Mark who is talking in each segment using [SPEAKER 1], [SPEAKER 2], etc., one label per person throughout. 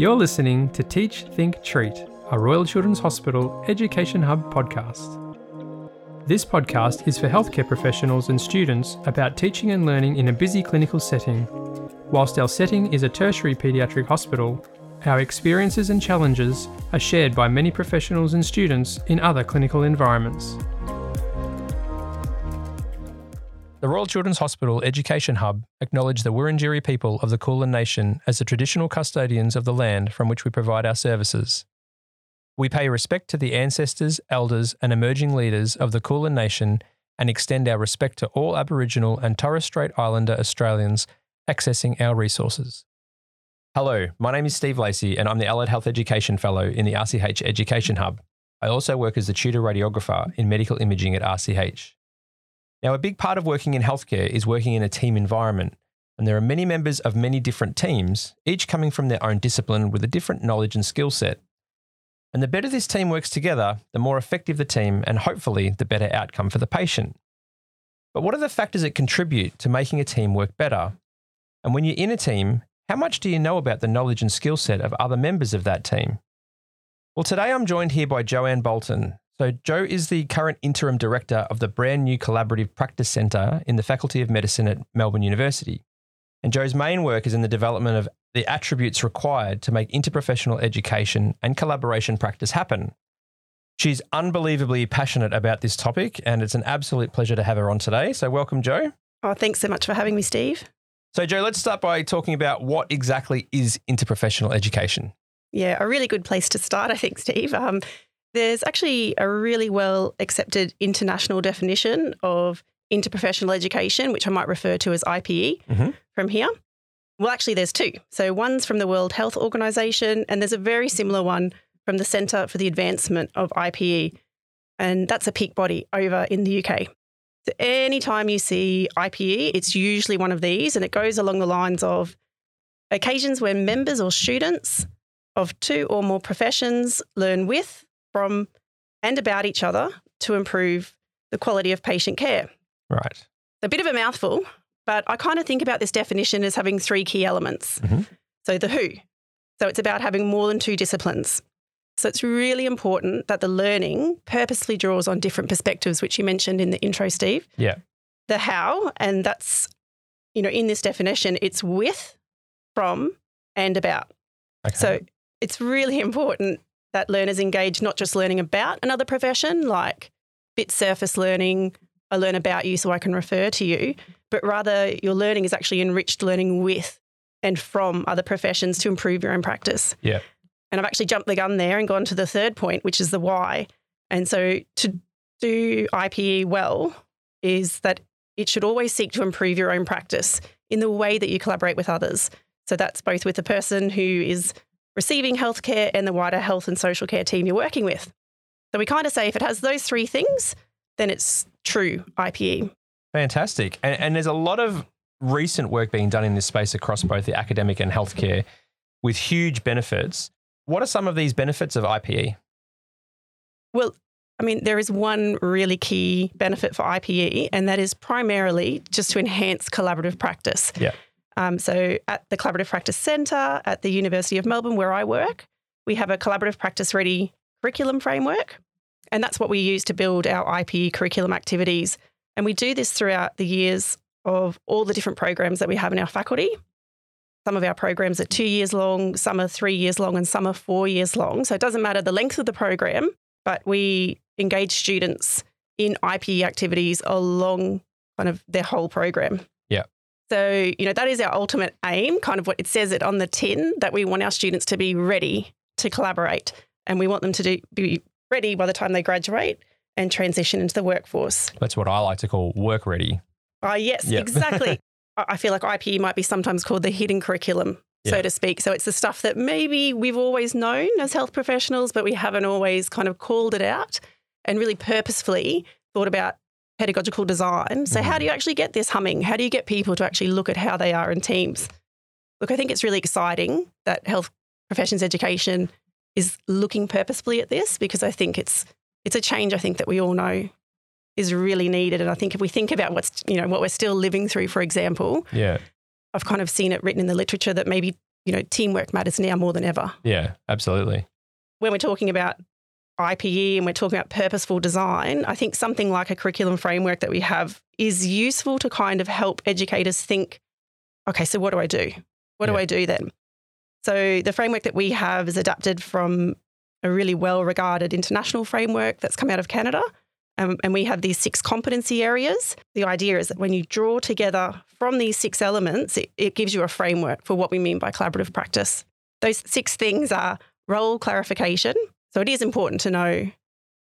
[SPEAKER 1] You're listening to Teach, Think, Treat, a Royal Children's Hospital Education Hub podcast. This podcast is for healthcare professionals and students about teaching and learning in a busy clinical setting. Whilst our setting is a tertiary paediatric hospital, our experiences and challenges are shared by many professionals and students in other clinical environments. The Royal Children's Hospital Education Hub acknowledge the Wurundjeri people of the Kulin Nation as the traditional custodians of the land from which we provide our services. We pay respect to the ancestors, elders, and emerging leaders of the Kulin Nation and extend our respect to all Aboriginal and Torres Strait Islander Australians accessing our resources. Hello, my name is Steve Lacey, and I'm the Allied Health Education Fellow in the RCH Education Hub. I also work as the tutor radiographer in medical imaging at RCH. Now, a big part of working in healthcare is working in a team environment, and there are many members of many different teams, each coming from their own discipline with a different knowledge and skill set. And the better this team works together, the more effective the team, and hopefully the better outcome for the patient. But what are the factors that contribute to making a team work better? And when you're in a team, how much do you know about the knowledge and skill set of other members of that team? Well, today I'm joined here by Joanne Bolton, so, Jo is the current interim director of the brand new Collaborative Practice Centre in the Faculty of Medicine at Melbourne University. And Jo's main work is in the development of the attributes required to make interprofessional education and collaboration practice happen. She's unbelievably passionate about this topic, and it's an absolute pleasure to have her on today. So, welcome, Jo.
[SPEAKER 2] Oh, thanks so much for having me, Steve.
[SPEAKER 1] So, Jo, let's start by talking about what exactly is interprofessional education.
[SPEAKER 2] Yeah, a really good place to start, I think, Steve. Um, there's actually a really well accepted international definition of interprofessional education, which I might refer to as IPE mm-hmm. from here. Well, actually, there's two. So one's from the World Health Organization, and there's a very similar one from the Centre for the Advancement of IPE, and that's a peak body over in the UK. So anytime you see IPE, it's usually one of these, and it goes along the lines of occasions when members or students of two or more professions learn with from and about each other to improve the quality of patient care.
[SPEAKER 1] Right.
[SPEAKER 2] A bit of a mouthful, but I kind of think about this definition as having three key elements. Mm-hmm. So, the who. So, it's about having more than two disciplines. So, it's really important that the learning purposely draws on different perspectives, which you mentioned in the intro, Steve.
[SPEAKER 1] Yeah.
[SPEAKER 2] The how, and that's, you know, in this definition, it's with, from, and about. Okay. So, it's really important that learners engage not just learning about another profession, like bit surface learning, I learn about you so I can refer to you, but rather your learning is actually enriched learning with and from other professions to improve your own practice.
[SPEAKER 1] Yeah.
[SPEAKER 2] And I've actually jumped the gun there and gone to the third point, which is the why. And so to do IPE well is that it should always seek to improve your own practice in the way that you collaborate with others. So that's both with the person who is receiving healthcare and the wider health and social care team you're working with. So we kind of say if it has those three things, then it's true IPE.
[SPEAKER 1] Fantastic. And, and there's a lot of recent work being done in this space across both the academic and healthcare with huge benefits. What are some of these benefits of IPE?
[SPEAKER 2] Well, I mean, there is one really key benefit for IPE, and that is primarily just to enhance collaborative practice.
[SPEAKER 1] Yeah.
[SPEAKER 2] Um, so at the Collaborative Practice Centre at the University of Melbourne, where I work, we have a collaborative practice ready curriculum framework. And that's what we use to build our IPE curriculum activities. And we do this throughout the years of all the different programs that we have in our faculty. Some of our programs are two years long, some are three years long, and some are four years long. So it doesn't matter the length of the program, but we engage students in IPE activities along kind of their whole program. So, you know, that is our ultimate aim, kind of what it says it on the tin, that we want our students to be ready to collaborate and we want them to do, be ready by the time they graduate and transition into the workforce.
[SPEAKER 1] That's what I like to call work ready.
[SPEAKER 2] Oh, yes, yep. exactly. I feel like IPE might be sometimes called the hidden curriculum, so to speak. So it's the stuff that maybe we've always known as health professionals, but we haven't always kind of called it out and really purposefully thought about pedagogical design. So, how do mm-hmm. you actually get this humming? How do you get people to actually look at how they are in teams? Look, I think it's really exciting that health professions education is looking purposefully at this because I think it's it's a change I think that we all know is really needed. And I think if we think about what's you know what we're still living through, for example,
[SPEAKER 1] yeah,
[SPEAKER 2] I've kind of seen it written in the literature that maybe you know, teamwork matters now more than ever.
[SPEAKER 1] Yeah, absolutely.
[SPEAKER 2] When we're talking about IPE and we're talking about purposeful design, I think something like a curriculum framework that we have is useful to kind of help educators think, okay, so what do I do? What do I do then? So the framework that we have is adapted from a really well regarded international framework that's come out of Canada. Um, and we have these six competency areas. The idea is that when you draw together from these six elements, it, it gives you a framework for what we mean by collaborative practice. Those six things are role clarification. So it is important to know,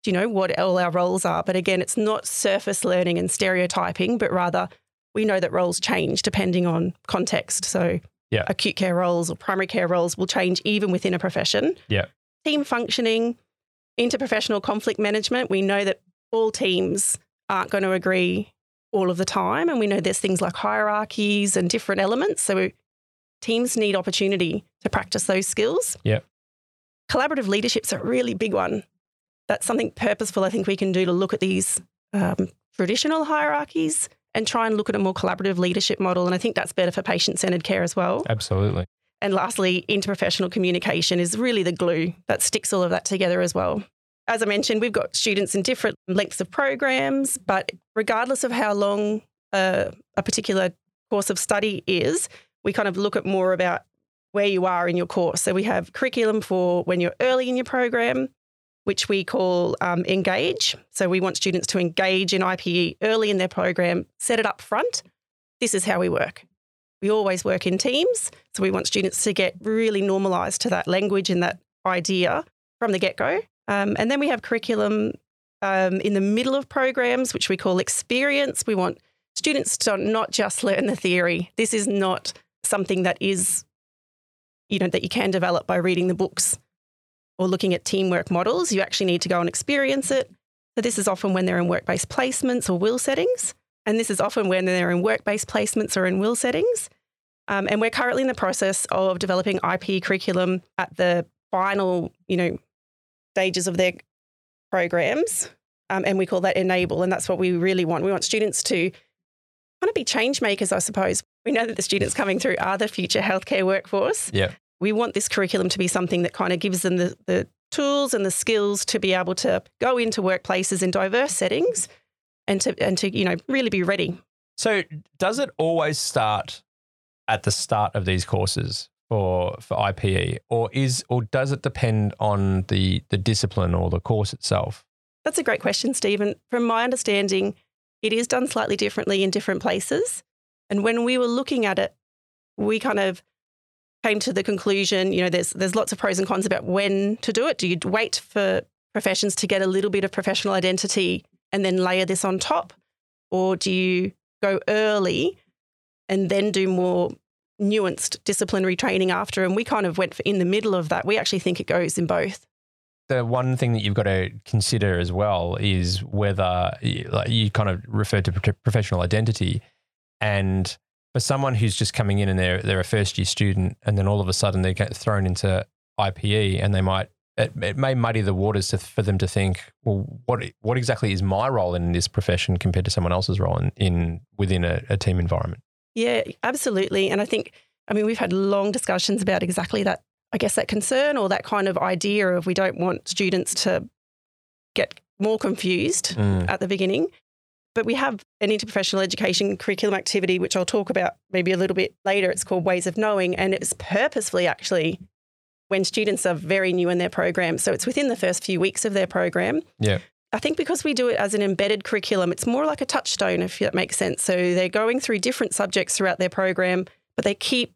[SPEAKER 2] you know, what all our roles are. But again, it's not surface learning and stereotyping, but rather we know that roles change depending on context. So
[SPEAKER 1] Yeah.
[SPEAKER 2] acute care roles or primary care roles will change even within a profession.
[SPEAKER 1] Yeah.
[SPEAKER 2] Team functioning, interprofessional conflict management. We know that all teams aren't going to agree all of the time. And we know there's things like hierarchies and different elements. So teams need opportunity to practice those skills.
[SPEAKER 1] Yeah.
[SPEAKER 2] Collaborative leadership's a really big one. That's something purposeful I think we can do to look at these um, traditional hierarchies and try and look at a more collaborative leadership model. And I think that's better for patient centered care as well.
[SPEAKER 1] Absolutely.
[SPEAKER 2] And lastly, interprofessional communication is really the glue that sticks all of that together as well. As I mentioned, we've got students in different lengths of programs, but regardless of how long uh, a particular course of study is, we kind of look at more about where you are in your course. So we have curriculum for when you're early in your program, which we call um, engage. So we want students to engage in IPE early in their program, set it up front. This is how we work. We always work in teams. So we want students to get really normalized to that language and that idea from the get go. Um, and then we have curriculum um, in the middle of programs, which we call experience. We want students to not just learn the theory. This is not something that is, you know, that you can develop by reading the books or looking at teamwork models. You actually need to go and experience it. So this is often when they're in work-based placements or will settings. And this is often when they're in work-based placements or in will settings. Um, and we're currently in the process of developing IP curriculum at the final, you know, stages of their programs. Um, and we call that enable. And that's what we really want. We want students to kind of be change makers, I suppose. We know that the students coming through are the future healthcare workforce.
[SPEAKER 1] Yeah.
[SPEAKER 2] We want this curriculum to be something that kind of gives them the, the tools and the skills to be able to go into workplaces in diverse settings and to and to, you know, really be ready.
[SPEAKER 1] So, does it always start at the start of these courses for for IPE, or is or does it depend on the the discipline or the course itself?
[SPEAKER 2] That's a great question, Stephen. From my understanding, it is done slightly differently in different places. And when we were looking at it, we kind of came to the conclusion, you know, there's there's lots of pros and cons about when to do it. Do you wait for professions to get a little bit of professional identity and then layer this on top? Or do you go early and then do more nuanced disciplinary training after? And we kind of went in the middle of that. We actually think it goes in both.
[SPEAKER 1] The one thing that you've got to consider as well is whether like you kind of referred to professional identity, and for someone who's just coming in and they're they're a first year student, and then all of a sudden they get thrown into IPE, and they might it, it may muddy the waters to, for them to think, well, what what exactly is my role in this profession compared to someone else's role in, in within a, a team environment?
[SPEAKER 2] Yeah, absolutely. And I think, I mean, we've had long discussions about exactly that, I guess, that concern or that kind of idea of we don't want students to get more confused
[SPEAKER 1] Mm.
[SPEAKER 2] at the beginning. But we have an interprofessional education curriculum activity, which I'll talk about maybe a little bit later. It's called Ways of Knowing, and it's purposefully actually when students are very new in their program. So it's within the first few weeks of their program.
[SPEAKER 1] Yeah.
[SPEAKER 2] I think because we do it as an embedded curriculum, it's more like a touchstone, if that makes sense. So they're going through different subjects throughout their program, but they keep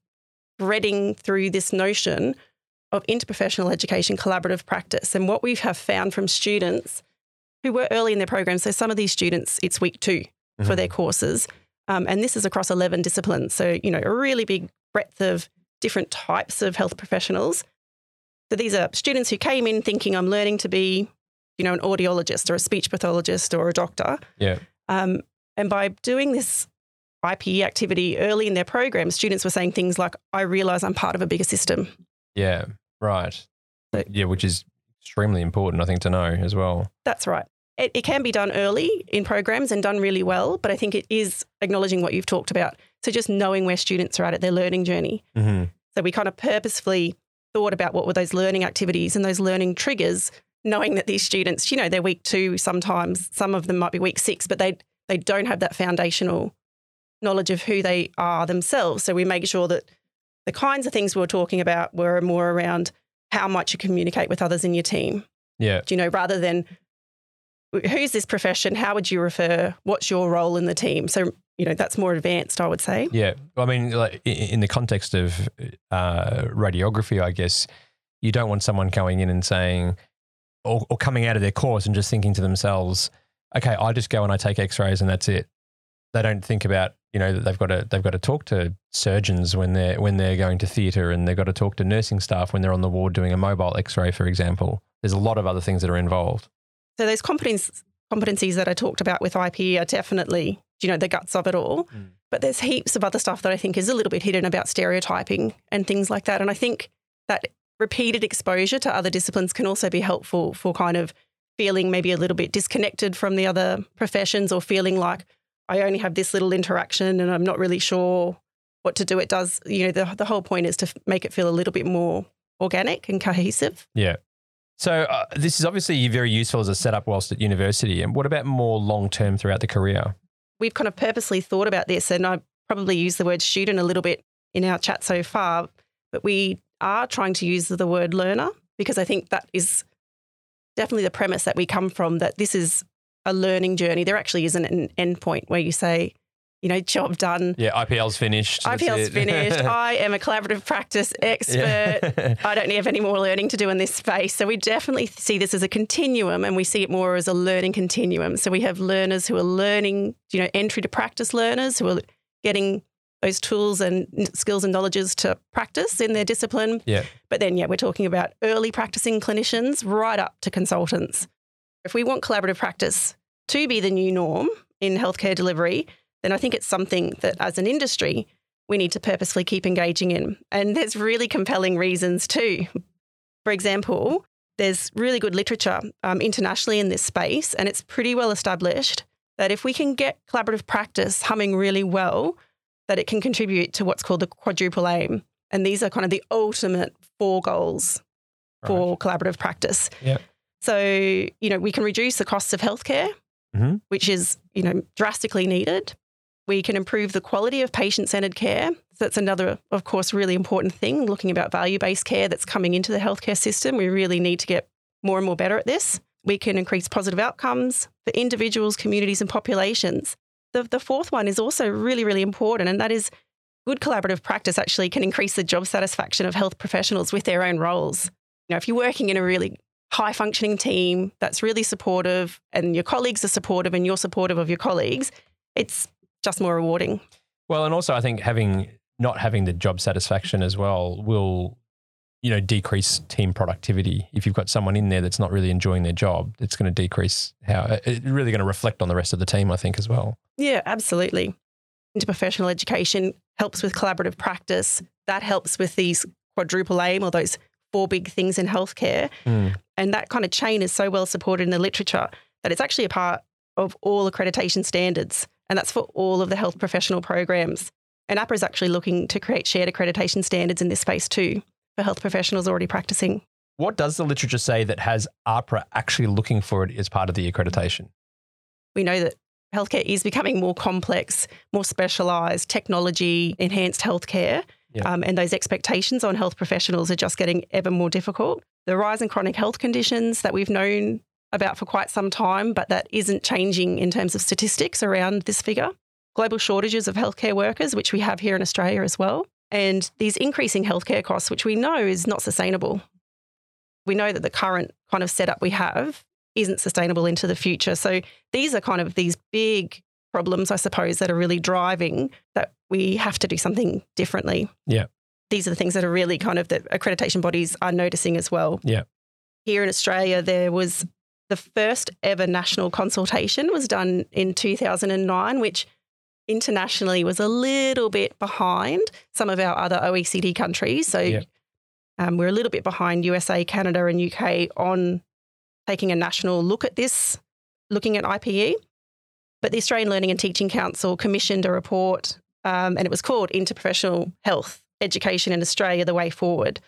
[SPEAKER 2] threading through this notion of interprofessional education collaborative practice. And what we have found from students who were early in their program, so some of these students, it's week 2 for
[SPEAKER 1] Mhm.
[SPEAKER 2] their courses. Um, and this is across 11 disciplines. So, you know, a really big breadth of different types of health professionals. So these are students who came in thinking I'm learning to be, you know, an audiologist or a speech pathologist or a doctor.
[SPEAKER 1] Yeah.
[SPEAKER 2] Um, and by doing this IPE activity early in their program, students were saying things like, I realize I'm part of a bigger system.
[SPEAKER 1] Yeah. Right.
[SPEAKER 2] So-
[SPEAKER 1] yeah, which is extremely important, I think, to know as well.
[SPEAKER 2] That's right. It, it can be done early in programs and done really well, but I think it is acknowledging what you've talked about. So just knowing where students are at at their learning journey.
[SPEAKER 1] Mm-hmm.
[SPEAKER 2] So we kind of purposefully thought about what were those learning activities and those learning triggers, knowing that these students, you know, they're week two sometimes, some of them might be week six, but they they don't have that foundational knowledge of who they are themselves. So we make sure that the kinds of things we were talking about were more around how much you communicate with others in your team.
[SPEAKER 1] Yeah.
[SPEAKER 2] Do You know, rather than who's this profession? How would you refer? What's your role in the team? So, you know, that's more advanced, I would say.
[SPEAKER 1] Yeah. I mean, like in the context of uh, radiography, I guess you don't want someone going in and saying, or, or coming out of their course and just thinking to themselves, okay, I just go and I take x-rays and that's it. They don't think about, you know, that they've got to, they've got to talk to surgeons when they're, when they're going to theatre and they've got to talk to nursing staff when they're on the ward doing a mobile x-ray, for example. There's a lot of other things that are involved.
[SPEAKER 2] So those competence, competencies that I talked about with IP are definitely, you know, the guts of it all. Mm. But there's heaps of other stuff that I think is a little bit hidden about stereotyping and things like that. And I think that repeated exposure to other disciplines can also be helpful for kind of feeling maybe a little bit disconnected from the other professions or feeling like I only have this little interaction and I'm not really sure what to do. It does, you know, the, the whole point is to make it feel a little bit more organic and cohesive.
[SPEAKER 1] Yeah. So uh, this is obviously very useful as a setup whilst at university. And what about more long term throughout the career?
[SPEAKER 2] We've kind of purposely thought about this, and I probably use the word student a little bit in our chat so far, but we are trying to use the word learner because I think that is definitely the premise that we come from that this is a learning journey. There actually isn't an endpoint where you say, you know, job done.
[SPEAKER 1] Yeah, IPL's finished.
[SPEAKER 2] IPL's finished. I am a collaborative practice expert. Yeah. I don't have any more learning to do in this space. So we definitely see this as a continuum and we see it more as a learning continuum. So we have learners who are learning, you know, entry to practice learners who are getting those tools and skills and knowledges to practice in their discipline.
[SPEAKER 1] Yeah.
[SPEAKER 2] But then, yeah, we're talking about early practicing clinicians right up to consultants. If we want collaborative practice to be the new norm in healthcare delivery, then I think it's something that as an industry, we need to purposely keep engaging in. And there's really compelling reasons too. For example, there's really good literature um, internationally in this space, and it's pretty well established that if we can get collaborative practice humming really well, that it can contribute to what's called the quadruple aim. And these are kind of the ultimate four goals for right. collaborative practice.
[SPEAKER 1] Yeah.
[SPEAKER 2] So, you know, we can reduce the costs of healthcare, mm-hmm. which is, you know, drastically needed. We can improve the quality of patient centered care. That's another, of course, really important thing, looking about value based care that's coming into the healthcare system. We really need to get more and more better at this. We can increase positive outcomes for individuals, communities, and populations. The, the fourth one is also really, really important, and that is good collaborative practice actually can increase the job satisfaction of health professionals with their own roles. You know, if you're working in a really high functioning team that's really supportive and your colleagues are supportive and you're supportive of your colleagues, it's just more rewarding.
[SPEAKER 1] Well, and also I think having not having the job satisfaction as well will you know decrease team productivity. If you've got someone in there that's not really enjoying their job it's going to decrease how it's really going to reflect on the rest of the team i think as well.
[SPEAKER 2] Yeah absolutely. Interprofessional education helps with collaborative practice. That helps with these quadruple aim or those four big things in healthcare. Mm. and that kind of chain is so well supported in the literature that it's actually a part of all accreditation standards and that's for all of the health professional programs. And AHPRA is actually looking to create shared accreditation standards in this space too for health professionals already practicing.
[SPEAKER 1] What does the literature say that has AHPRA actually looking for it as part of the accreditation?
[SPEAKER 2] We know that healthcare is becoming more complex, more specialised, technology enhanced healthcare. Yeah. Um, and those expectations on health professionals are just getting ever more difficult. The rise in chronic health conditions that we've known about for quite some time, but that isn't changing in terms of statistics around this figure. Global shortages of healthcare workers, which we have here in Australia as well, and these increasing healthcare costs, which we know is not sustainable. We know that the current kind of setup we have isn't sustainable into the future. So these are kind of these big problems, I suppose, that are really driving that we have to do something differently.
[SPEAKER 1] Yeah.
[SPEAKER 2] These are the things that are really kind of that accreditation bodies are noticing as well.
[SPEAKER 1] Yeah.
[SPEAKER 2] Here in Australia, there was the first ever national consultation was done in 2009, which internationally was a little bit behind some of our other OECD countries. So yeah. um, we're a little bit behind USA, Canada, and UK on taking a national look at this, looking at IPE. But the Australian Learning and Teaching Council commissioned a report, um, and it was called Interprofessional Health education in Australia the way forward.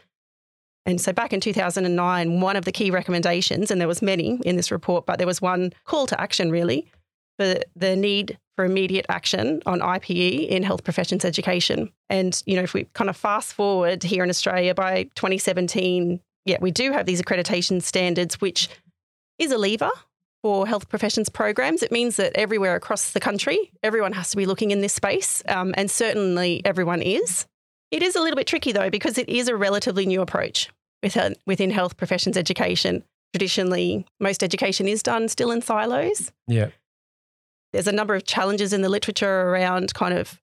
[SPEAKER 2] And so back in 2009, one of the key recommendations, and there was many in this report, but there was one call to action really for the need for immediate action on IPE in health professions education. And, you know, if we kind of fast forward here in Australia by 2017, yeah, we do have these accreditation standards, which is a lever for health professions programs. It means that everywhere across the country, everyone has to be looking in this space, um, and certainly everyone is. It is a little bit tricky though, because it is a relatively new approach within, within health professions education. Traditionally, most education is done still in silos.
[SPEAKER 1] Yeah.
[SPEAKER 2] There's a number of challenges in the literature around kind of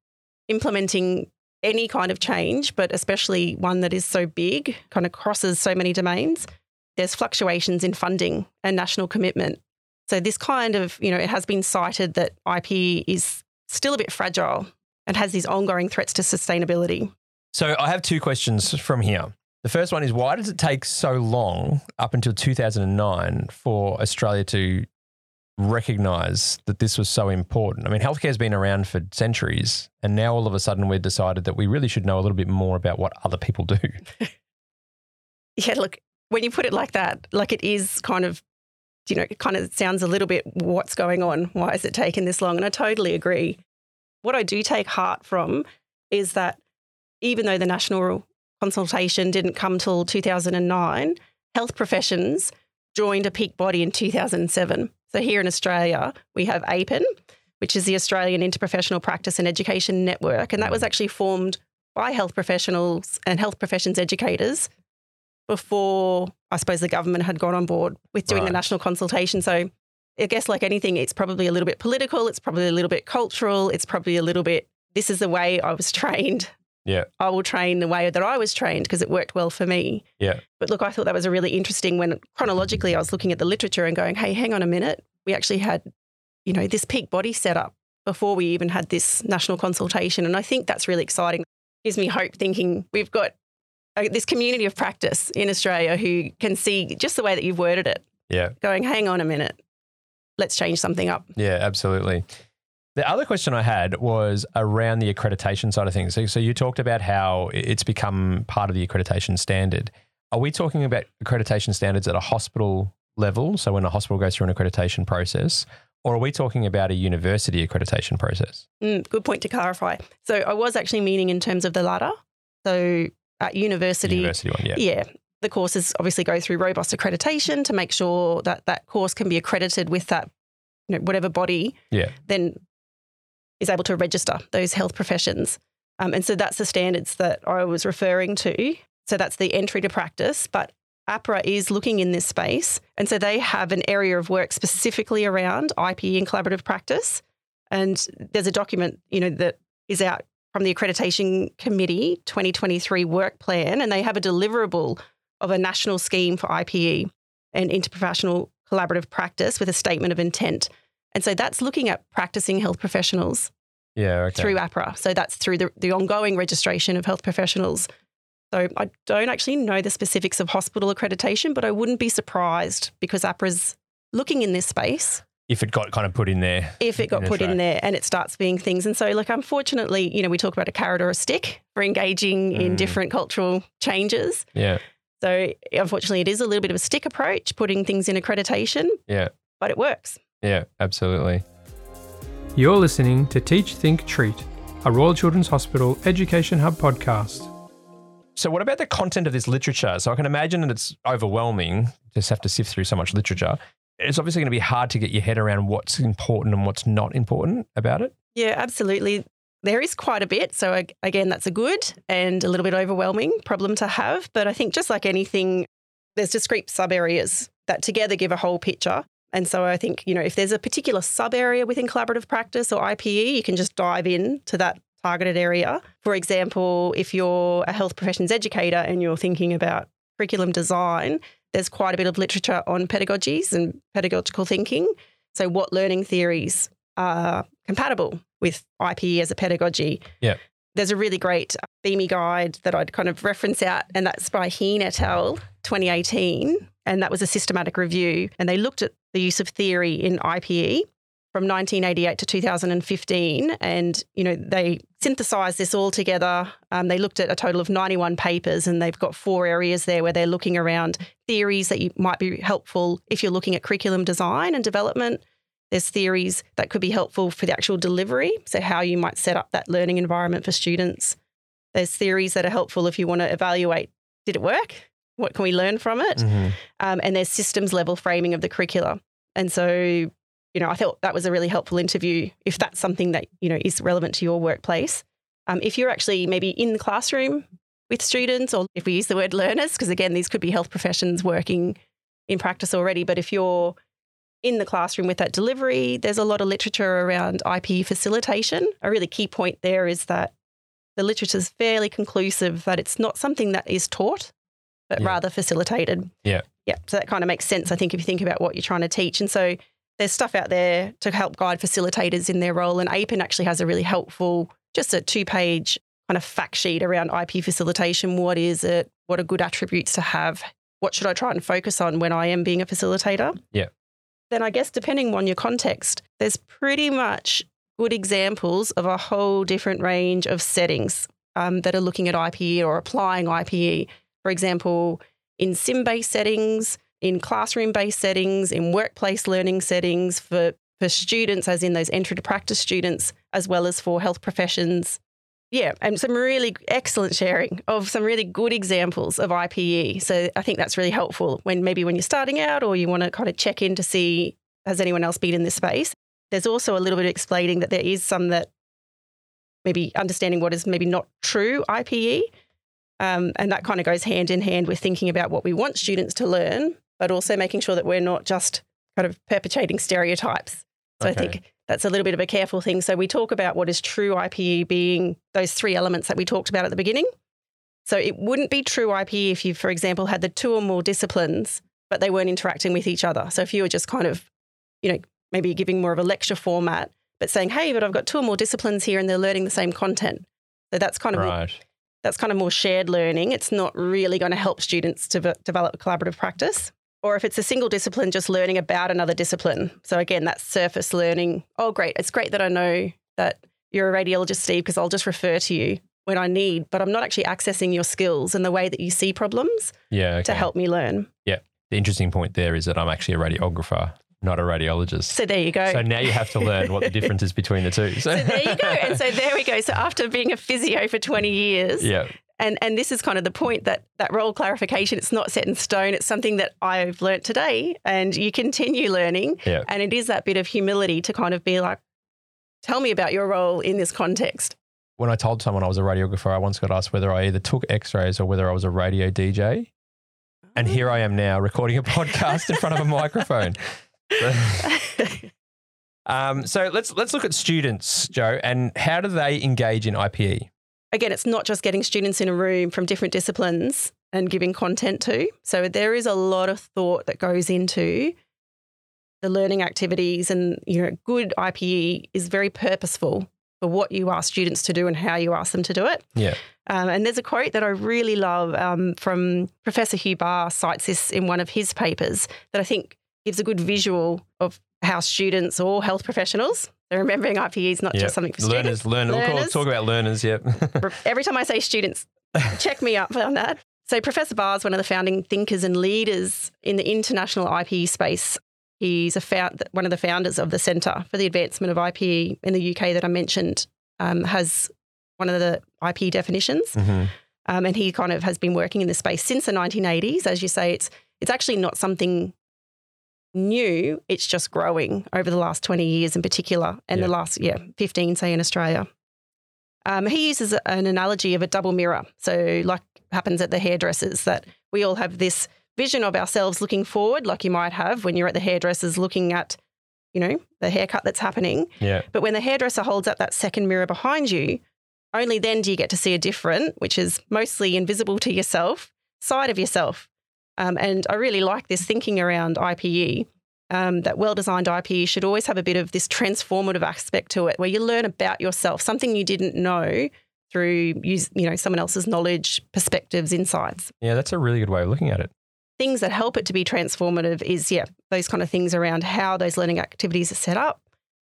[SPEAKER 2] implementing any kind of change, but especially one that is so big, kind of crosses so many domains. There's fluctuations in funding and national commitment. So this kind of, you know, it has been cited that IP is still a bit fragile and has these ongoing threats to sustainability.
[SPEAKER 1] So I have two questions from here. The first one is why does it take so long up until 2009 for Australia to recognize that this was so important? I mean, healthcare has been around for centuries, and now all of a sudden we've decided that we really should know a little bit more about what other people do.
[SPEAKER 2] yeah, look, when you put it like that, like it is kind of, you know, it kind of sounds a little bit what's going on? Why is it taking this long? And I totally agree. What I do take heart from is that even though the national consultation didn't come till 2009, health professions joined a peak body in 2007. So here in Australia, we have AIPPEN, which is the Australian Interprofessional Practice and Education Network. And that was actually formed by health professionals and health professions educators before I suppose the government had gone on board with doing right. the national consultation. So I guess, like anything, it's probably a little bit political, it's probably a little bit cultural, it's probably a little bit this is the way I was trained
[SPEAKER 1] yeah.
[SPEAKER 2] I will train the way that I was trained because it worked well for me.
[SPEAKER 1] Yeah.
[SPEAKER 2] But look, I thought that was a really interesting when chronologically I was looking at the literature and going, hey, hang on a minute. We actually had, you know, this peak body set up before we even had this national consultation. And I think that's really exciting. gives me hope thinking we've got uh, this community of practice in Australia who can see just the way that you've worded it.
[SPEAKER 1] Yeah.
[SPEAKER 2] Going, hang on a minute. Let's change something up.
[SPEAKER 1] Yeah, absolutely. The other question I had was around the accreditation side of things. So, so you talked about how it's become part of the accreditation standard. Are we talking about accreditation standards at a hospital level? So when a hospital goes through an accreditation process, or are we talking about a university accreditation process?
[SPEAKER 2] Mm, good point to clarify. So I was actually meaning in terms of the latter. So at university,
[SPEAKER 1] university one, yeah.
[SPEAKER 2] yeah, the courses obviously go through robust accreditation to make sure that that course can be accredited with that, you know, whatever body.
[SPEAKER 1] Yeah.
[SPEAKER 2] Then is able to register those health professions. Um, and so that's the standards that I was referring to. So that's the entry to practice. But AHPRA is looking in this space. And so they have an area of work specifically around IP and collaborative practice. And there's a document, you know, that is out from the Accreditation Committee 2023 work plan, and they have a deliverable of a national scheme for IPE and interprofessional collaborative practice with a statement of intent. And so that's looking at practicing health professionals
[SPEAKER 1] yeah, okay.
[SPEAKER 2] through AHPRA. So that's through the, the ongoing registration of health professionals. So I don't actually know the specifics of hospital accreditation, but I wouldn't be surprised because AHPRA's looking in this space.
[SPEAKER 1] If it got kind of put in there.
[SPEAKER 2] If it got in put in there and it starts being things. And so, like, unfortunately, you know, we talk about a carrot or a stick for engaging mm. in different cultural changes.
[SPEAKER 1] Yeah.
[SPEAKER 2] So, unfortunately, it is a little bit of a stick approach, putting things in accreditation.
[SPEAKER 1] Yeah.
[SPEAKER 2] But it works.
[SPEAKER 1] Yeah, absolutely. You're listening to Teach, Think, Treat, a Royal Children's Hospital Education Hub podcast. So, what about the content of this literature? So, I can imagine that it's overwhelming, just have to sift through so much literature. It's obviously going to be hard to get your head around what's important and what's not important about it.
[SPEAKER 2] Yeah, absolutely. There is quite a bit. So, again, that's a good and a little bit overwhelming problem to have. But I think just like anything, there's discrete sub areas that together give a whole picture. And so I think, you know, if there's a particular sub area within collaborative practice or IPE, you can just dive in to that targeted area. For example, if you're a health professions educator and you're thinking about curriculum design, there's quite a bit of literature on pedagogies and pedagogical thinking. So, what learning theories are compatible with IPE as a pedagogy?
[SPEAKER 1] Yeah.
[SPEAKER 2] There's a really great BEME guide that I'd kind of reference out, and that's by Hean et al. 2018. And that was a systematic review. And they looked at the use of theory in IPE. from 1988 to 2015, and you know they synthesized this all together. Um, they looked at a total of 91 papers, and they've got four areas there where they're looking around theories that you, might be helpful if you're looking at curriculum design and development. There's theories that could be helpful for the actual delivery, so how you might set up that learning environment for students. There's theories that are helpful if you want to evaluate did it work? What can we learn from it?
[SPEAKER 1] Mhm.
[SPEAKER 2] Um, and there's systems level framing of the curricula. And so you know, I thought that was a really helpful interview if that's something that, you know, is relevant to your workplace. Um, if you're actually maybe in the classroom with students, or if we use the word learners, because again, these could be health professions working in practice already, but if you're in the classroom with that delivery, there's a lot of literature around IP facilitation. A really key point there is that the literature is fairly conclusive that it's not something that is taught, but
[SPEAKER 1] Yeah.
[SPEAKER 2] rather facilitated.
[SPEAKER 1] Yeah.
[SPEAKER 2] Yeah. So that kind of makes sense, I think, if you think about what you're trying to teach. And so there's stuff out there to help guide facilitators in their role. And AIPPEN actually has a really helpful, just a two page kind of fact sheet around IP facilitation. What is it? What are good attributes to have? What should I try and focus on when I am being a facilitator?
[SPEAKER 1] Yeah.
[SPEAKER 2] Then I guess depending on your context, there's pretty much good examples of a whole different range of settings um, that are looking at IPE or applying IPE. For example, in sim based settings, in classroom based settings, in workplace learning settings for, for students, as in those entry to practice students, as well as for health professions. Yeah, and some really excellent sharing of some really good examples of IPE. So I think that's really helpful when maybe when you're starting out or you want to kind of check in to see has anyone else been in this space. There's also a little bit of explaining that there is some that maybe understanding what is maybe not true IPE. Um, and that kind of goes hand in hand with thinking about what we want students to learn, but also making sure that we're not just kind of perpetuating stereotypes. So
[SPEAKER 1] Okay.
[SPEAKER 2] I think that's a little bit of a careful thing. So we talk about what is true IPE being those three elements that we talked about at the beginning. So it wouldn't be true IPE if you, for example, had the two or more disciplines, but they weren't interacting with each other. So if you were just kind of, you know, maybe giving more of a lecture format, but saying, hey, but I've got two or more disciplines here and they're learning the same content. So that's kind of more
[SPEAKER 1] Right.
[SPEAKER 2] that's kind of more shared learning. It's not really going to help students to ve- develop a collaborative practice. Or if it's a single discipline, just learning about another discipline. So again, that's surface learning. Oh, great. It's great that I know that you're a radiologist, Steve, because I'll just refer to you when I need, but I'm not actually accessing your skills and the way that you see problems
[SPEAKER 1] Yeah.
[SPEAKER 2] to help me learn. Yeah.
[SPEAKER 1] The interesting point there is that I'm actually a radiographer, not a radiologist.
[SPEAKER 2] So there you go.
[SPEAKER 1] So now you have to learn what the difference is between the two.
[SPEAKER 2] So there you go. And so there we go. So after being a physio for 20 years,
[SPEAKER 1] yeah.
[SPEAKER 2] And and this is kind of the point that that role clarification it's not set in stone it's something that i've learnt today and you continue learning
[SPEAKER 1] Yeah.
[SPEAKER 2] and it is that bit of humility to kind of be like tell me about your role in this context
[SPEAKER 1] When I told someone I was a radiographer, I once got asked whether I either took X-rays or whether I was a radio DJ. And here I am now recording a podcast in front of a microphone. Um, so let's let's look at students, Jo, and how do they engage in? IPE?
[SPEAKER 2] Again it's not just getting students in a room from different disciplines and giving content to so there is a lot of thought that goes into the learning activities and you know good IPE is very purposeful for what you ask students to do and how you ask them to do it
[SPEAKER 1] Yeah.
[SPEAKER 2] Um, and there's a quote that I really love um, from Professor Hugh Barr cites this in one of his papers that I think gives a good visual of how students or health professionals, they're remembering IPE is not
[SPEAKER 1] Yeah.
[SPEAKER 2] just something for
[SPEAKER 1] Learners,
[SPEAKER 2] students.
[SPEAKER 1] learn. We'll
[SPEAKER 2] Learners.
[SPEAKER 1] talk about learners. Yep.
[SPEAKER 2] Every time I say students, check me up on that. So Professor Barr is one of the founding thinkers and leaders in the international IPE space. He's a found, one of the founders of the Centre for the Advancement of IPE in the UK that I mentioned, um, has one of the IPE definitions.
[SPEAKER 1] Mhm.
[SPEAKER 2] Um, and he kind of has been working in this space since the 1980s. As you say, it's it's actually not something new. It's just growing over the last 20 years in particular, and
[SPEAKER 1] Yeah.
[SPEAKER 2] the last yeah 15, say in Australia. Um, he uses an analogy of a double mirror. So, like happens at the hairdressers, that we all have this vision of ourselves looking forward, like you might have when you're at the hairdressers looking at, you know, the haircut that's happening.
[SPEAKER 1] Yeah.
[SPEAKER 2] But when the hairdresser holds up that second mirror behind you, only then do you get to see a different, which is mostly invisible to yourself, side of yourself. Um, and I really like this thinking around IPE. Um, that well-designed IPE should always have a bit of this transformative aspect to it, where you learn about yourself, something you didn't know through use, you know, someone else's knowledge, perspectives, insights
[SPEAKER 1] Yeah, that's a really good way of looking at it.
[SPEAKER 2] things that help it to be transformative is yeah those kind of things around how those learning activities are set up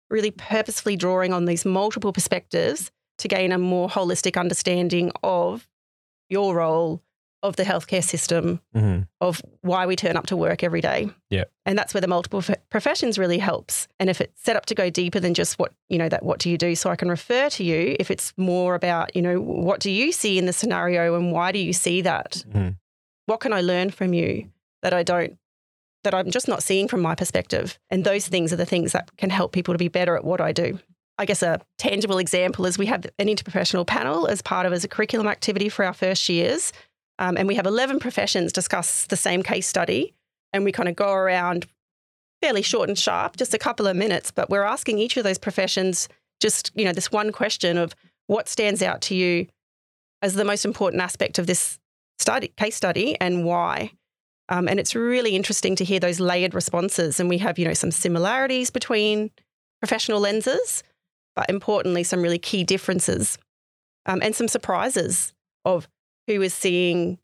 [SPEAKER 2] really purposefully drawing on these multiple perspectives to gain a more holistic understanding of your role, of the healthcare system,
[SPEAKER 1] Mhm.
[SPEAKER 2] of why we turn up to work every day.
[SPEAKER 1] Yeah.
[SPEAKER 2] And that's where the multiple professions really helps. And if it's set up to go deeper than just what, you know, that what do you do so I can refer to you, if it's more about, you know, what do you see in the scenario and why do you see that?
[SPEAKER 1] Mhm.
[SPEAKER 2] What can I learn from you that I don't that I'm just not seeing from my perspective? And those things are the things that can help people to be better at what I do. I guess a tangible example is we have an interprofessional panel as part of as a curriculum activity for our first years. Um, and we have 11 professions discuss the same case study. And we kind of go around fairly short and sharp, just a couple of minutes, but we're asking each of those professions just, you know, this one question of what stands out to you as the most important aspect of this study, case study and why. Um, and it's really interesting to hear those layered responses. And we have, you know, some similarities between professional lenses, but importantly, some really key differences um, and some surprises of who is seeing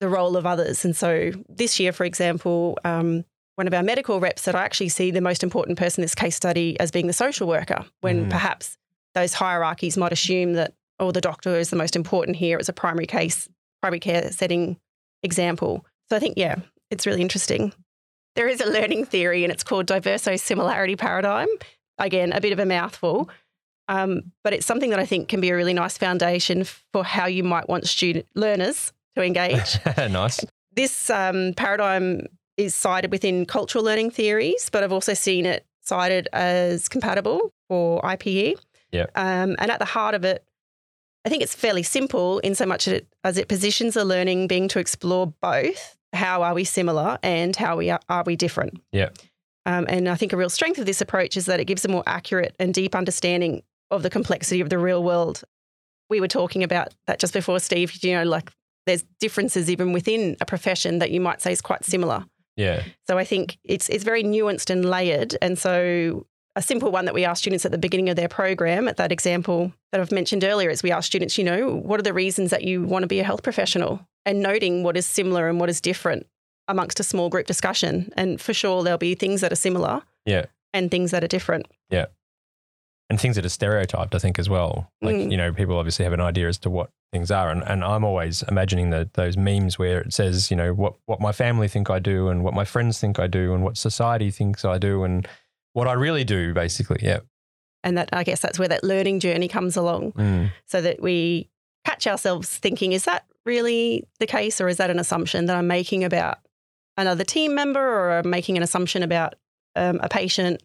[SPEAKER 2] the role of others. And so this year, for example, um, one of our medical reps said, I actually see the most important person in this case study as being the social worker, when
[SPEAKER 1] Mm.
[SPEAKER 2] perhaps those hierarchies might assume that, oh, the doctor is the most important here as a primary case, primary care setting example. So I think, yeah, it's really interesting. There is a learning theory and it's called diverso similarity paradigm. Again, a bit of a mouthful. Um, but it's something that I think can be a really nice foundation for how you might want student learners to engage.
[SPEAKER 1] nice.
[SPEAKER 2] this um, paradigm is cited within cultural learning theories, but I've also seen it cited as compatible for IPE.
[SPEAKER 1] Yeah.
[SPEAKER 2] Um, and at the heart of it, I think it's fairly simple in so much it, as it positions the learning being to explore both how are we similar and how we are, are we different.
[SPEAKER 1] Yeah.
[SPEAKER 2] Um, and I think a real strength of this approach is that it gives a more accurate and deep understanding of the complexity of the real world. We were talking about that just before, Steve. You know, like there's differences even within a profession that you might say is quite similar.
[SPEAKER 1] Yeah.
[SPEAKER 2] So I think it's it's very nuanced and layered. And so a simple one that we ask students at the beginning of their program, at that example that I've mentioned earlier, is we ask students, you know, what are the reasons that you want to be a health professional? And noting what is similar and what is different amongst a small group discussion. And for sure there'll be things that are similar.
[SPEAKER 1] Yeah.
[SPEAKER 2] And things that are different.
[SPEAKER 1] And things that are stereotyped, I think, as well. Like,
[SPEAKER 2] Mm.
[SPEAKER 1] you know, people obviously have an idea as to what things are. And, and I'm always imagining the, those memes where it says, you know, what, what my family think I do and what my friends think I do and what society thinks I do and what I really do, basically. Yeah.
[SPEAKER 2] And that I guess that's where that learning journey comes along.
[SPEAKER 1] Mm.
[SPEAKER 2] so that we catch ourselves thinking, is that really the case, or is that an assumption that I'm making about another team member, or I'm making an assumption about um, a patient?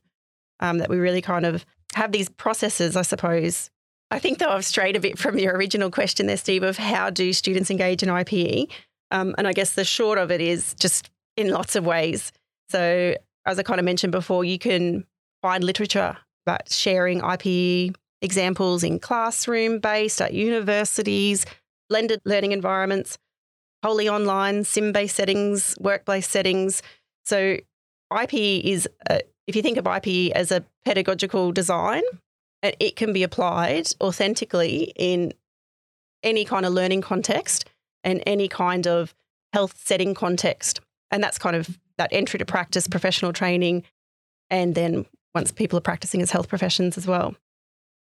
[SPEAKER 2] Um, that we really kind of have these processes, I suppose. I think though I've strayed a bit from your original question there, Steve, of how do students engage in IPE? Um, and I guess the short of it is just in lots of ways. So, as I kind of mentioned before, you can find literature about sharing IPE examples in classroom based at universities, blended learning environments, wholly online, sim based settings, workplace settings. So, IPE is, a, if you think of IPE as a pedagogical design, it it can be applied authentically in any kind of learning context and any kind of health setting context. And that's kind of that entry to practice, professional training, and then once people are practicing as health professions as well.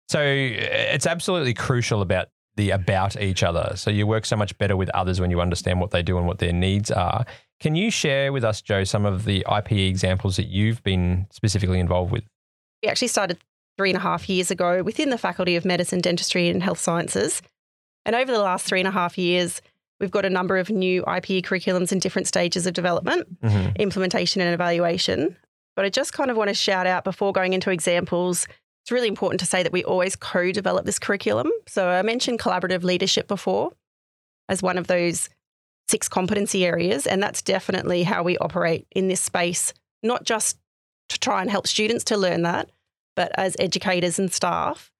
[SPEAKER 1] So uh, it's absolutely crucial about the about each other. So you work so much better with others when you understand what they do and what their needs are. Can you share with us, Jo, some of the IPE examples that you've been specifically involved with?
[SPEAKER 2] We actually started three and a half years ago within the Faculty of Medicine, Dentistry and Health Sciences. And over the last three and a half years, we've got a number of new IPE curriculums in different stages of development,
[SPEAKER 1] Mm-hmm.
[SPEAKER 2] implementation, and evaluation. But I just kind of want to shout out before going into examples. It's really important to say that we always co develop this curriculum. So I mentioned collaborative leadership before as one of those six competency areas. And that's definitely how we operate in this space, not just to try and help students to learn that, but as educators and staff,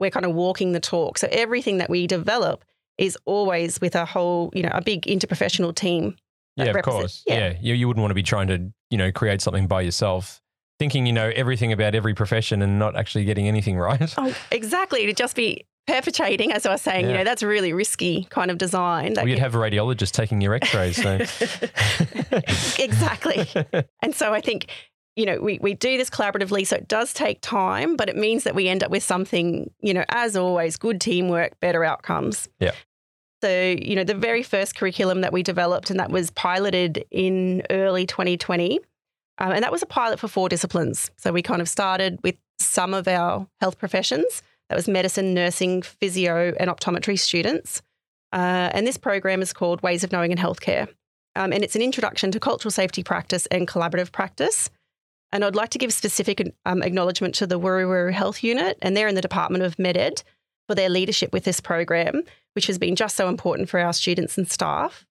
[SPEAKER 2] we're kind of walking the talk. So everything that we develop is always with a whole, you know, a big interprofessional team.
[SPEAKER 1] Yeah, of course. Yeah.
[SPEAKER 2] yeah.
[SPEAKER 1] You, you wouldn't want to be trying to, you know, create something by yourself, thinking you know everything about every profession and not actually getting anything right.
[SPEAKER 2] Oh, exactly. To just be perpetrating, as I was saying, you know, that's really risky kind of design.
[SPEAKER 1] Well, you'd
[SPEAKER 2] can-
[SPEAKER 1] have a radiologist taking your x-rays. So.
[SPEAKER 2] exactly. And so I think you know, we, we do this collaboratively, so it does take time, but it means that we end up with something, you know, as always, good teamwork, better outcomes.
[SPEAKER 1] Yeah.
[SPEAKER 2] So, you know, the very first curriculum that we developed and that was piloted in early 2020, um, and that was a pilot for four disciplines. So we kind of started with some of our health professions. That was medicine, nursing, physio, and optometry students. Uh, and this program is called Ways of Knowing in Healthcare. Um, and it's an introduction to cultural safety practice and collaborative practice. And I'd like to give specific um, acknowledgement to the Wuru Health Unit, and they're in the Department of MedEd for their leadership with this program, which has been just so important for our students and staff.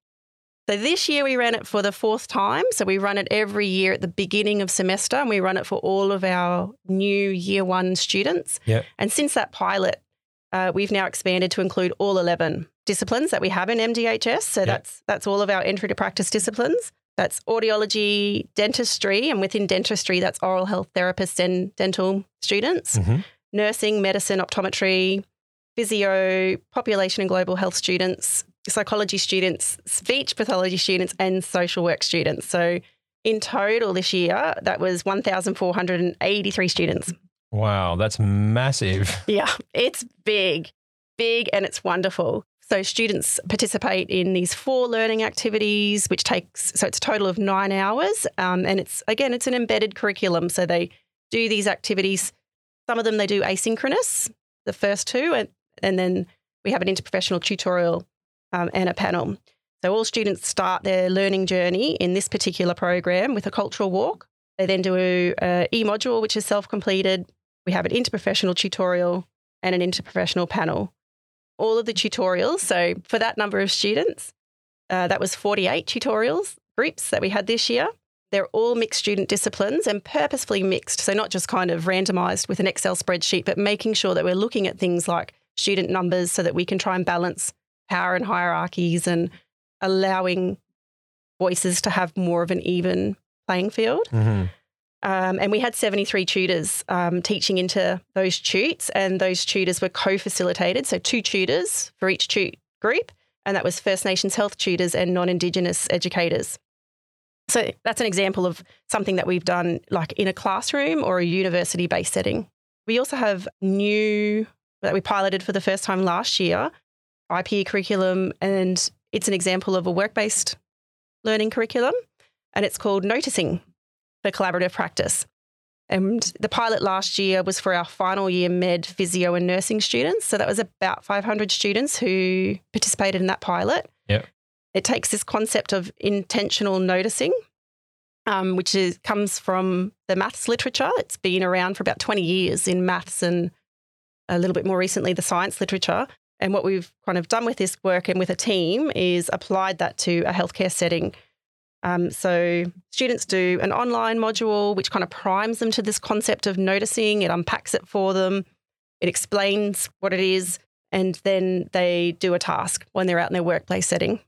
[SPEAKER 2] So this year we ran it for the fourth time. So we run it every year at the beginning of semester, and we run it for all of our new year one students.
[SPEAKER 1] Yep.
[SPEAKER 2] And since that pilot, uh, we've now expanded to include all 11 disciplines that we have in MDHS. So
[SPEAKER 1] Yep.
[SPEAKER 2] that's that's all of our entry to practice disciplines. That's audiology, dentistry, and within dentistry, that's oral health therapists and dental students,
[SPEAKER 1] Mhm.
[SPEAKER 2] nursing, medicine, optometry, physio, population and global health students, psychology students, speech pathology students, and social work students. So in total this year, that was 1,483 students.
[SPEAKER 1] Wow, that's massive.
[SPEAKER 2] Yeah, it's big, big, and it's wonderful. So students participate in these four learning activities, which takes so it's a total of nine hours, um, and it's again it's an embedded curriculum. So they do these activities. Some of them they do asynchronous, the first two, and and then we have an interprofessional tutorial um, and a panel. So all students start their learning journey in this particular program with a cultural walk. They then do a, a e module, which is self completed. We have an interprofessional tutorial and an interprofessional panel. All of the tutorials, so for that number of students, uh, that was 48 tutorials groups that we had this year. They're all mixed student disciplines and purposefully mixed. So, not just kind of randomized with an Excel spreadsheet, but making sure that we're looking at things like student numbers so that we can try and balance power and hierarchies and allowing voices to have more of an even playing field.
[SPEAKER 1] Mhm.
[SPEAKER 2] Um, and we had 73 tutors um, teaching into those tutes, and those tutors were co facilitated. So, two tutors for each tute group, and that was First Nations health tutors and non Indigenous educators. So, that's an example of something that we've done like in a classroom or a university based setting. We also have new that we piloted for the first time last year IP curriculum, and it's an example of a work based learning curriculum, and it's called Noticing for collaborative practice. And the pilot last year was for our final year med, physio, and nursing students. So that was about 500 students who participated in that pilot.
[SPEAKER 1] Yep.
[SPEAKER 2] It takes this concept of intentional noticing, um, which is, comes from the maths literature. It's been around for about 20 years in maths and a little bit more recently the science literature. And what we've kind of done with this work and with a team is applied that to a healthcare setting. Um, so students do an online module which kind of primes them to this concept of noticing. It unpacks it for them. It explains what it is, and then they do a task when they're out in their workplace setting.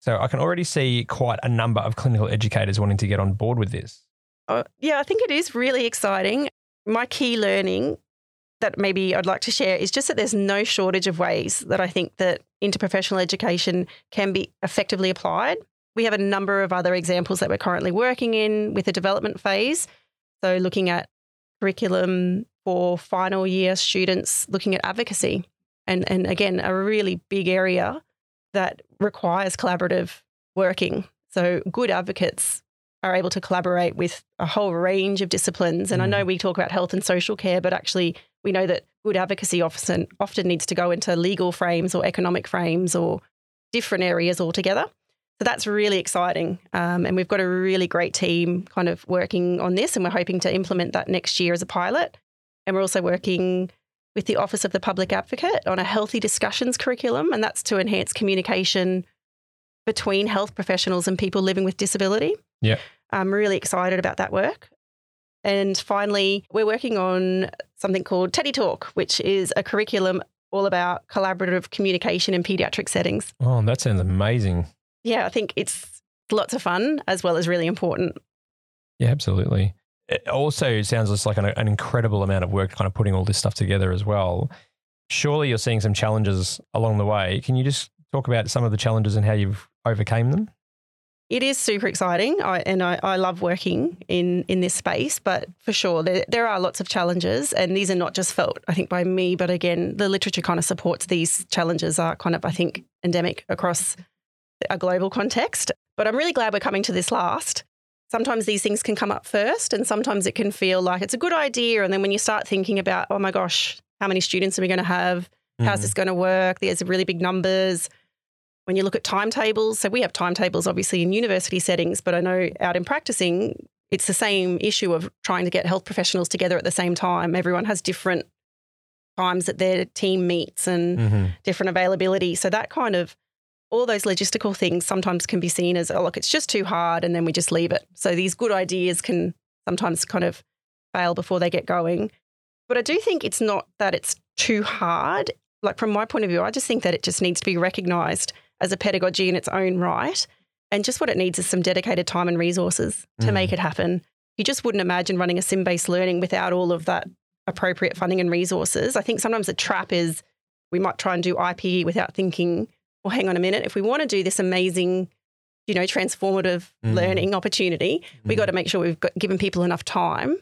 [SPEAKER 1] So I can already see quite a number of clinical educators wanting to get on board with this.
[SPEAKER 2] Uh, yeah, I think it is really exciting. My key learning that maybe I'd like to share is just that there's no shortage of ways that I think that interprofessional education can be effectively applied. We have a number of other examples that we're currently working in with the development phase. So, looking at curriculum for final year students, looking at advocacy, and, and again, a really big area that requires collaborative working. So, good advocates are able to collaborate with a whole range of disciplines. And I mm. know we talk about health and social care, but actually, we know that good advocacy often often needs to go into legal frames or economic frames or different areas altogether. So that's really exciting. Um, and we've got a really great team kind of working on this, and we're hoping to implement that next year as a pilot. And we're also working with the Office of the Public Advocate on a healthy discussions curriculum, and that's to enhance communication between health professionals and people living with disability.
[SPEAKER 1] Yeah.
[SPEAKER 2] I'm really excited about that work. And finally, we're working on something called Teddy Talk, which is a curriculum all about collaborative communication in pediatric settings.
[SPEAKER 1] Oh, that sounds amazing.
[SPEAKER 2] Yeah, I think it's lots of fun as well as really important.
[SPEAKER 1] Yeah, absolutely. It also sounds just like an, an incredible amount of work kind of putting all this stuff together as well. Surely you're seeing some challenges along the way. Can you just talk about some of the challenges and how you've overcame them?
[SPEAKER 2] It is super exciting, I, and I, I, love working in in this space. But for sure, there, there are lots of challenges, and these are not just felt, I think, by me, but again, the literature kind of supports these challenges are kind of, I think, endemic across a global context. But I'm really glad we're coming to this last. Sometimes these things can come up first, and sometimes it can feel like it's a good idea, and then when you start thinking about, oh my gosh, how many students are we going to have? How's mm. this going to work? There's really big numbers when you look at timetables, so we have timetables obviously in university settings, but I know out in practicing, it's the same issue of trying to get health professionals together at the same time. Everyone has different times that their team meets and mm-hmm. different availability. So that kind of all those logistical things sometimes can be seen as, oh, look, it's just too hard, and then we just leave it. So these good ideas can sometimes kind of fail before they get going. But I do think it's not that it's too hard. Like from my point of view, I just think that it just needs to be recognized as a pedagogy in its own right. And just what it needs is some dedicated time and resources to mm. make it happen. You just wouldn't imagine running a sim based learning without all of that appropriate funding and resources. I think sometimes the trap is we might try and do IPE without thinking, well, hang on a minute, if we want to do this amazing, you know, transformative mm. learning opportunity, mm. we got to make sure we've got, given people enough time.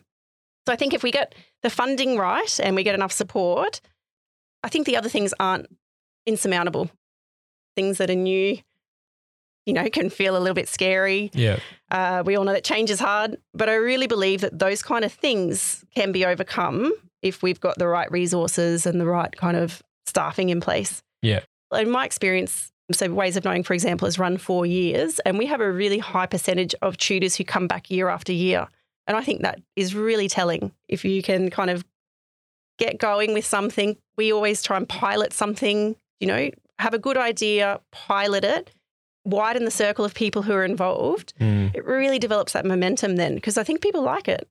[SPEAKER 2] So I think if we get the funding right and we get enough support, I think the other things aren't insurmountable things that are new, you know, can feel a little bit scary.
[SPEAKER 1] Yeah.
[SPEAKER 2] Uh, we all know that change is hard, but I really believe that those kind of things can be overcome if we've got the right resources and the right kind of staffing in place.
[SPEAKER 1] Yeah.
[SPEAKER 2] In my experience, so Ways of Knowing, for example, has run four years, and we have a really high percentage of tutors who come back year after year. And I think that is really telling. If you can kind of get going with something, we always try and pilot something, you know, have a good idea, pilot it, widen the circle of people who are involved. Mm. It really develops that momentum then because I think people like it.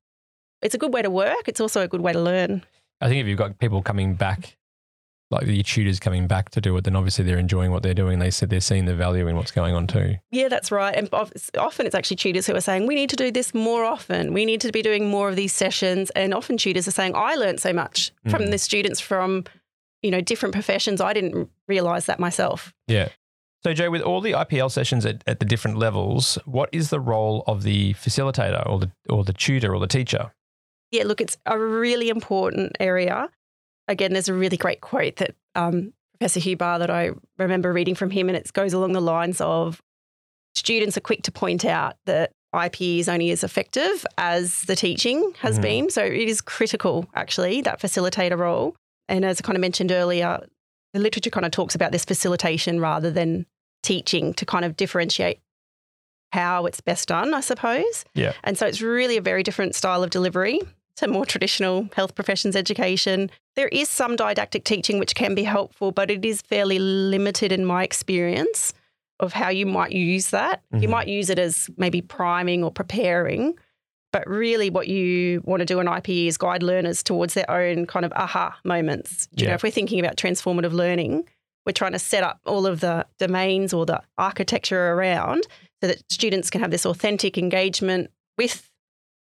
[SPEAKER 2] It's a good way to work. It's also a good way to learn.
[SPEAKER 1] I think if you've got people coming back, like the tutors coming back to do it, then obviously they're enjoying what they're doing. They said they're seeing the value in what's going on too.
[SPEAKER 2] Yeah, that's right. And often it's actually tutors who are saying, we need to do this more often. We need to be doing more of these sessions. And often tutors are saying, I learned so much mm. from the students from you know, different professions. I didn't realize that myself.
[SPEAKER 1] Yeah. So, Jo, with all the IPL sessions at, at the different levels, what is the role of the facilitator or the or the tutor or the teacher?
[SPEAKER 2] Yeah, look, it's a really important area. Again, there's a really great quote that um, Professor Hugh Barr that I remember reading from him, and it goes along the lines of students are quick to point out that IP is only as effective as the teaching has mm. been. So it is critical, actually, that facilitator role. And as I kind of mentioned earlier, the literature kind of talks about this facilitation rather than teaching to kind of differentiate how it's best done, I suppose.
[SPEAKER 1] Yeah.
[SPEAKER 2] And so it's really a very different style of delivery to more traditional health professions education. There is some didactic teaching which can be helpful, but it is fairly limited in my experience of how you might use that. Mm-hmm. You might use it as maybe priming or preparing, but really, what you want to do in IPE is guide learners towards their own kind of aha moments. You know, if we're thinking about transformative learning, we're trying to set up all of the domains or the architecture around so that students can have this authentic engagement with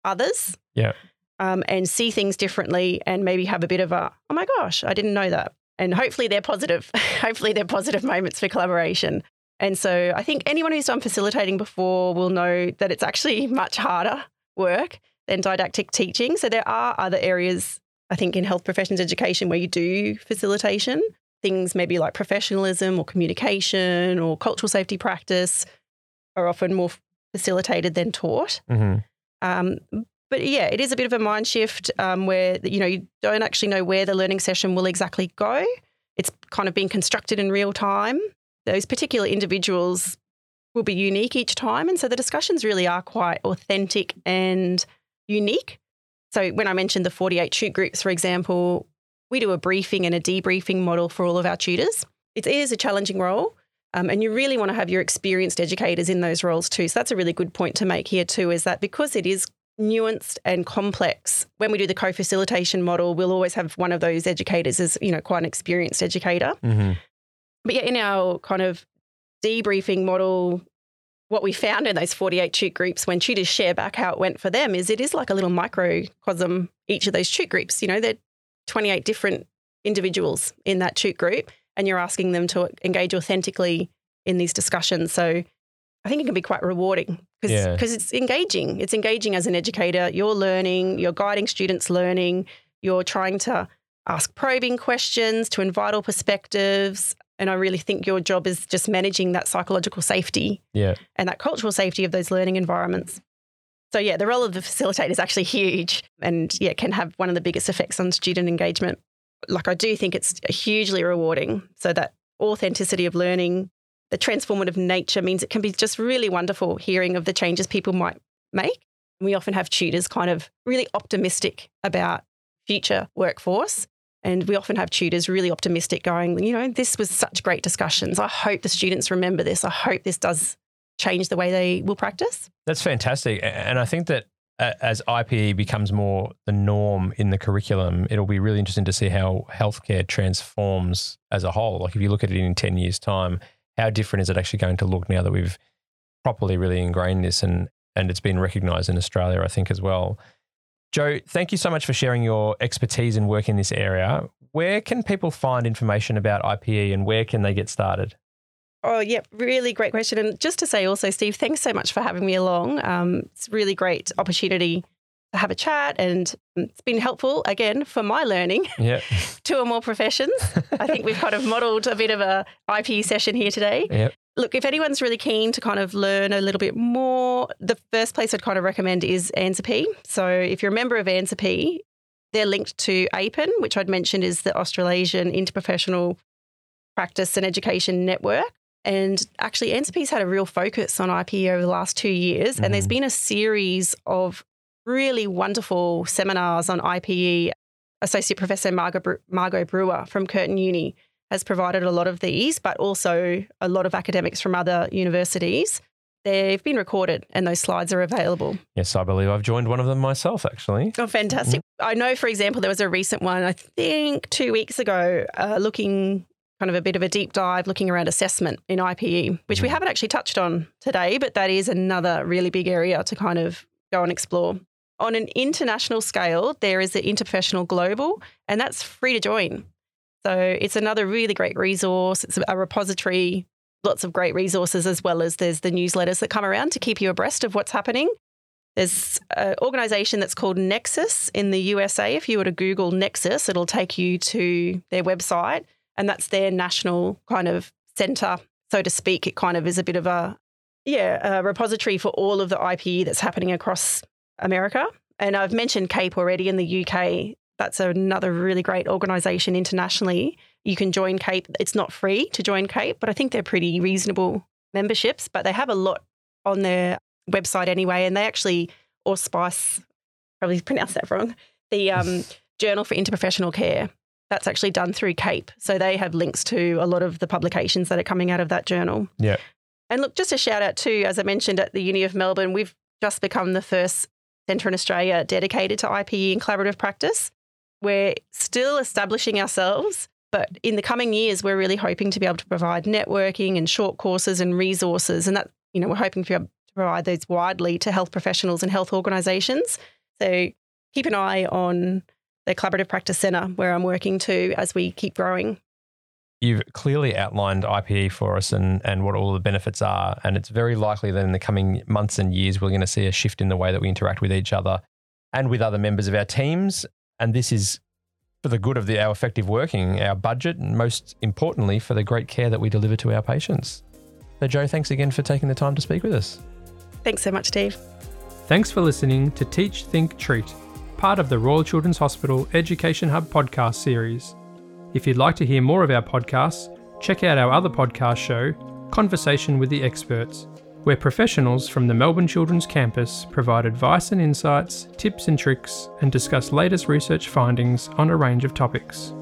[SPEAKER 2] others.
[SPEAKER 1] Yeah.
[SPEAKER 2] Um, and see things differently and maybe have a bit of a, oh my gosh, I didn't know that. And hopefully they're positive. hopefully they're positive moments for collaboration. And so I think anyone who's done facilitating before will know that it's actually much harder work than didactic teaching. So there are other areas, I think, in health professions education where you do facilitation. Things maybe like professionalism or communication or cultural safety practice are often more facilitated than taught. Mm-hmm. Um, but yeah, it is a bit of a mind shift um, where you know you don't actually know where the learning session will exactly go. It's kind of being constructed in real time. Those particular individuals will be unique each time. And so the discussions really are quite authentic and unique. So when I mentioned the 48 tute groups, for example, we do a briefing and a debriefing model for all of our tutors. It is a challenging role. Um, and you really want to have your experienced educators in those roles too. So that's a really good point to make here too, is that because it is nuanced and complex, when we do the co-facilitation model, we'll always have one of those educators as, you know, quite an experienced educator. Mm-hmm. But yeah, in our kind of debriefing model, what we found in those 48 tute groups when tutors share back how it went for them is it is like a little microcosm, each of those tute groups. You know, they're 28 different individuals in that tute group, and you're asking them to engage authentically in these discussions. So I think it can be quite rewarding because
[SPEAKER 1] Yeah.
[SPEAKER 2] it's engaging. It's engaging as an educator. You're learning, you're guiding students learning, you're trying to ask probing questions to invite all perspectives. And I really think your job is just managing that psychological safety
[SPEAKER 1] Yeah.
[SPEAKER 2] and that cultural safety of those learning environments. So yeah, the role of the facilitator is actually huge and yeah, can have one of the biggest effects on student engagement. Like I do think it's hugely rewarding. So that authenticity of learning, the transformative nature means it can be just really wonderful hearing of the changes people might make. We often have tutors kind of really optimistic about future workforce. And we often have tutors really optimistic going, you know, this was such great discussions. I hope the students remember this. I hope this does change the way they will practice.
[SPEAKER 1] That's fantastic. And I think that as IPE becomes more the norm in the curriculum, it'll be really interesting to see how healthcare transforms as a whole. Like if you look at it in 10 years' time, how different is it actually going to look now that we've properly really ingrained this and, and it's been recognized in Australia, I think, as well. Jo, thank you so much for sharing your expertise and work in this area. Where can people find information about IPE and where can they get started?
[SPEAKER 2] Oh, yeah, really great question. And just to say also, Steve, thanks so much for having me along. Um, it's a really great opportunity to have a chat and it's been helpful again for my learning
[SPEAKER 1] Yeah.
[SPEAKER 2] two or more professions. I think we've kind of modelled a bit of a IP session here today.
[SPEAKER 1] Yep.
[SPEAKER 2] Look, if anyone's really keen to kind of learn a little bit more, the first place I'd kind of recommend is ANZAHPE. So if you're a member of ANZAHPE, they're linked to AIPPEN, which I'd mentioned is the Australasian Interprofessional Practice and Education Network. And actually, ANZAHPE's had a real focus on IP over the last two years. And there's
[SPEAKER 1] mm-hmm.
[SPEAKER 2] been a series of really wonderful seminars on IPE. Associate Professor Margo, Bre- Margo Brewer from Curtin Uni has provided a lot of these, but also a lot of academics from other universities. They've been recorded and those slides are available.
[SPEAKER 1] Yes, I believe I've joined one of them myself, actually.
[SPEAKER 2] Oh, fantastic. I know, for example, there was a recent one, I think two weeks ago, uh, looking kind of a bit of a deep dive looking around assessment in IPE, which we
[SPEAKER 1] Mhm.
[SPEAKER 2] haven't actually touched on today, but that is another really big area to kind of go and explore. On an international scale, there is the Interprofessional Global, and that's free to join. So it's another really great resource. It's a repository, lots of great resources, as well as there's the newsletters that come around to keep you abreast of what's happening. There's an organization that's called Nexus in the USA. If you were to Google Nexus, it'll take you to their website, and that's their national kind of center, so to speak. It kind of is a bit of a yeah, a repository for all of the IPE that's happening across America. And I've mentioned CAIPE already in the UK. That's another really great organization internationally. You can join CAIPE. It's not free to join CAIPE, but I think they're pretty reasonable memberships, but they have a lot on their website anyway. And they actually, or SPICE, probably pronounced that wrong, the um, Journal for Interprofessional Care. That's actually done through CAIPE. So they have links to a lot of the publications that are coming out of that journal.
[SPEAKER 1] Yeah.
[SPEAKER 2] And look, just a shout out too, as I mentioned at the Uni of Melbourne, we've just become the first centre in Australia dedicated to IPE and collaborative practice. We're still establishing ourselves, but in the coming years, we're really hoping to be able to provide networking and short courses and resources. And that, you know, we're hoping to be able to provide those widely to health professionals and health organisations. So keep an eye on the Collaborative Practice Centre where I'm working too as we keep growing.
[SPEAKER 1] You've clearly outlined IPE for us and, and what all the benefits are. And it's very likely that in the coming months and years, we're going to see a shift in the way that we interact with each other and with other members of our teams. And this is for the good of the, our effective working, our budget, and most importantly, for the great care that we deliver to our patients. So, Jo, thanks again for taking the time to speak with us.
[SPEAKER 2] Thanks so much, Steve.
[SPEAKER 3] Thanks for listening to Teach, Think, Treat, part of the Royal Children's Hospital Education Hub podcast series. If you'd like to hear more of our podcasts, check out our other podcast show, Conversation with the Experts, where professionals from the Melbourne Children's Campus provide advice and insights, tips and tricks, and discuss latest research findings on a range of topics.